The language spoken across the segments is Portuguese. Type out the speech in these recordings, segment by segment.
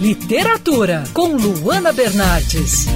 Literatura com Luana Bernardes.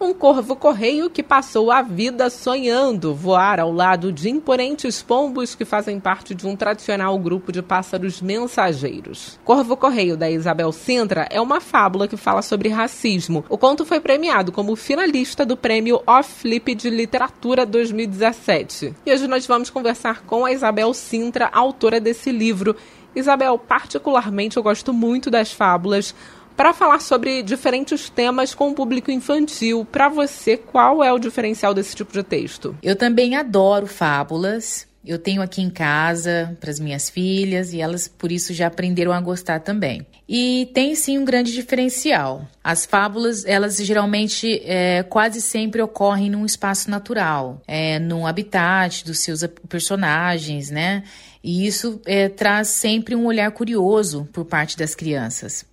Um corvo-correio que passou a vida sonhando voar ao lado de imponentes pombos que fazem parte de um tradicional grupo de pássaros mensageiros. Corvo-correio da Isabel Sintra é uma fábula que fala sobre racismo. O conto foi premiado como finalista do prêmio Off Flip de Literatura 2017. E hoje nós vamos conversar com a Isabel Sintra, autora desse livro. Isabel, particularmente eu gosto muito das fábulas para falar sobre diferentes temas com o público infantil. Para você, qual é o diferencial desse tipo de texto? Eu também adoro fábulas. Eu tenho aqui em casa para as minhas filhas e elas por isso já aprenderam a gostar também. E tem sim um grande diferencial. As fábulas, elas geralmente é, quase sempre ocorrem num espaço natural, é, num habitat dos seus personagens, né? E isso é, traz sempre um olhar curioso por parte das crianças.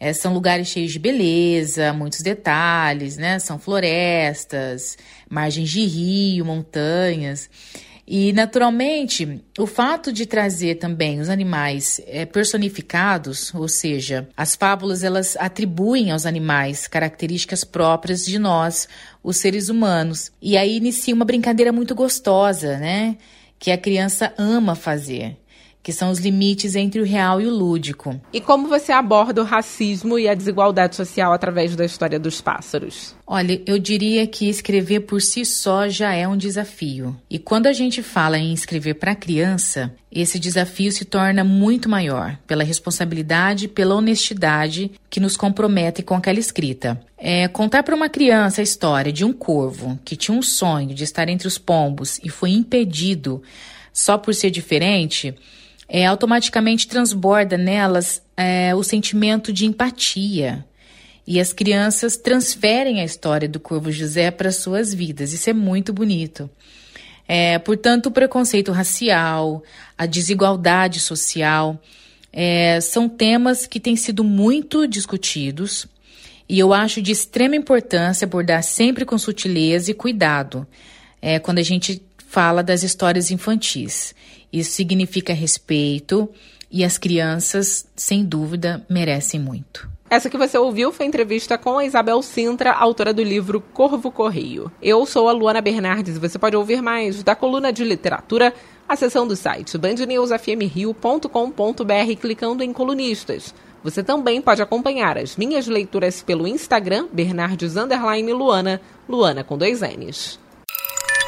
É, são lugares cheios de beleza, muitos detalhes, né? São florestas, margens de rio, montanhas. E, naturalmente, o fato de trazer também os animais é, personificados, ou seja, as fábulas elas atribuem aos animais características próprias de nós, os seres humanos. E aí inicia uma brincadeira muito gostosa, né? Que a criança ama fazer que são os limites entre o real e o lúdico. E como você aborda o racismo e a desigualdade social através da história dos pássaros? Olha, eu diria que escrever por si só já é um desafio. E quando a gente fala em escrever para criança, esse desafio se torna muito maior pela responsabilidade, pela honestidade que nos compromete com aquela escrita. É, contar para uma criança a história de um corvo que tinha um sonho de estar entre os pombos e foi impedido só por ser diferente é, automaticamente transborda nelas é, o sentimento de empatia. E as crianças transferem a história do Corvo José para suas vidas. Isso é muito bonito. É, portanto, o preconceito racial, a desigualdade social, é, são temas que têm sido muito discutidos e eu acho de extrema importância abordar sempre com sutileza e cuidado é, quando a gente fala das histórias infantis. Isso significa respeito e as crianças, sem dúvida, merecem muito. Essa que você ouviu foi entrevista com a Isabel Sintra, autora do livro Corvo Correio. Eu sou a Luana Bernardes e você pode ouvir mais da coluna de literatura acessando o site bandnewsfmrio.com.br clicando em colunistas. Você também pode acompanhar as minhas leituras pelo Instagram, Bernardes Luana, Luana com dois N's.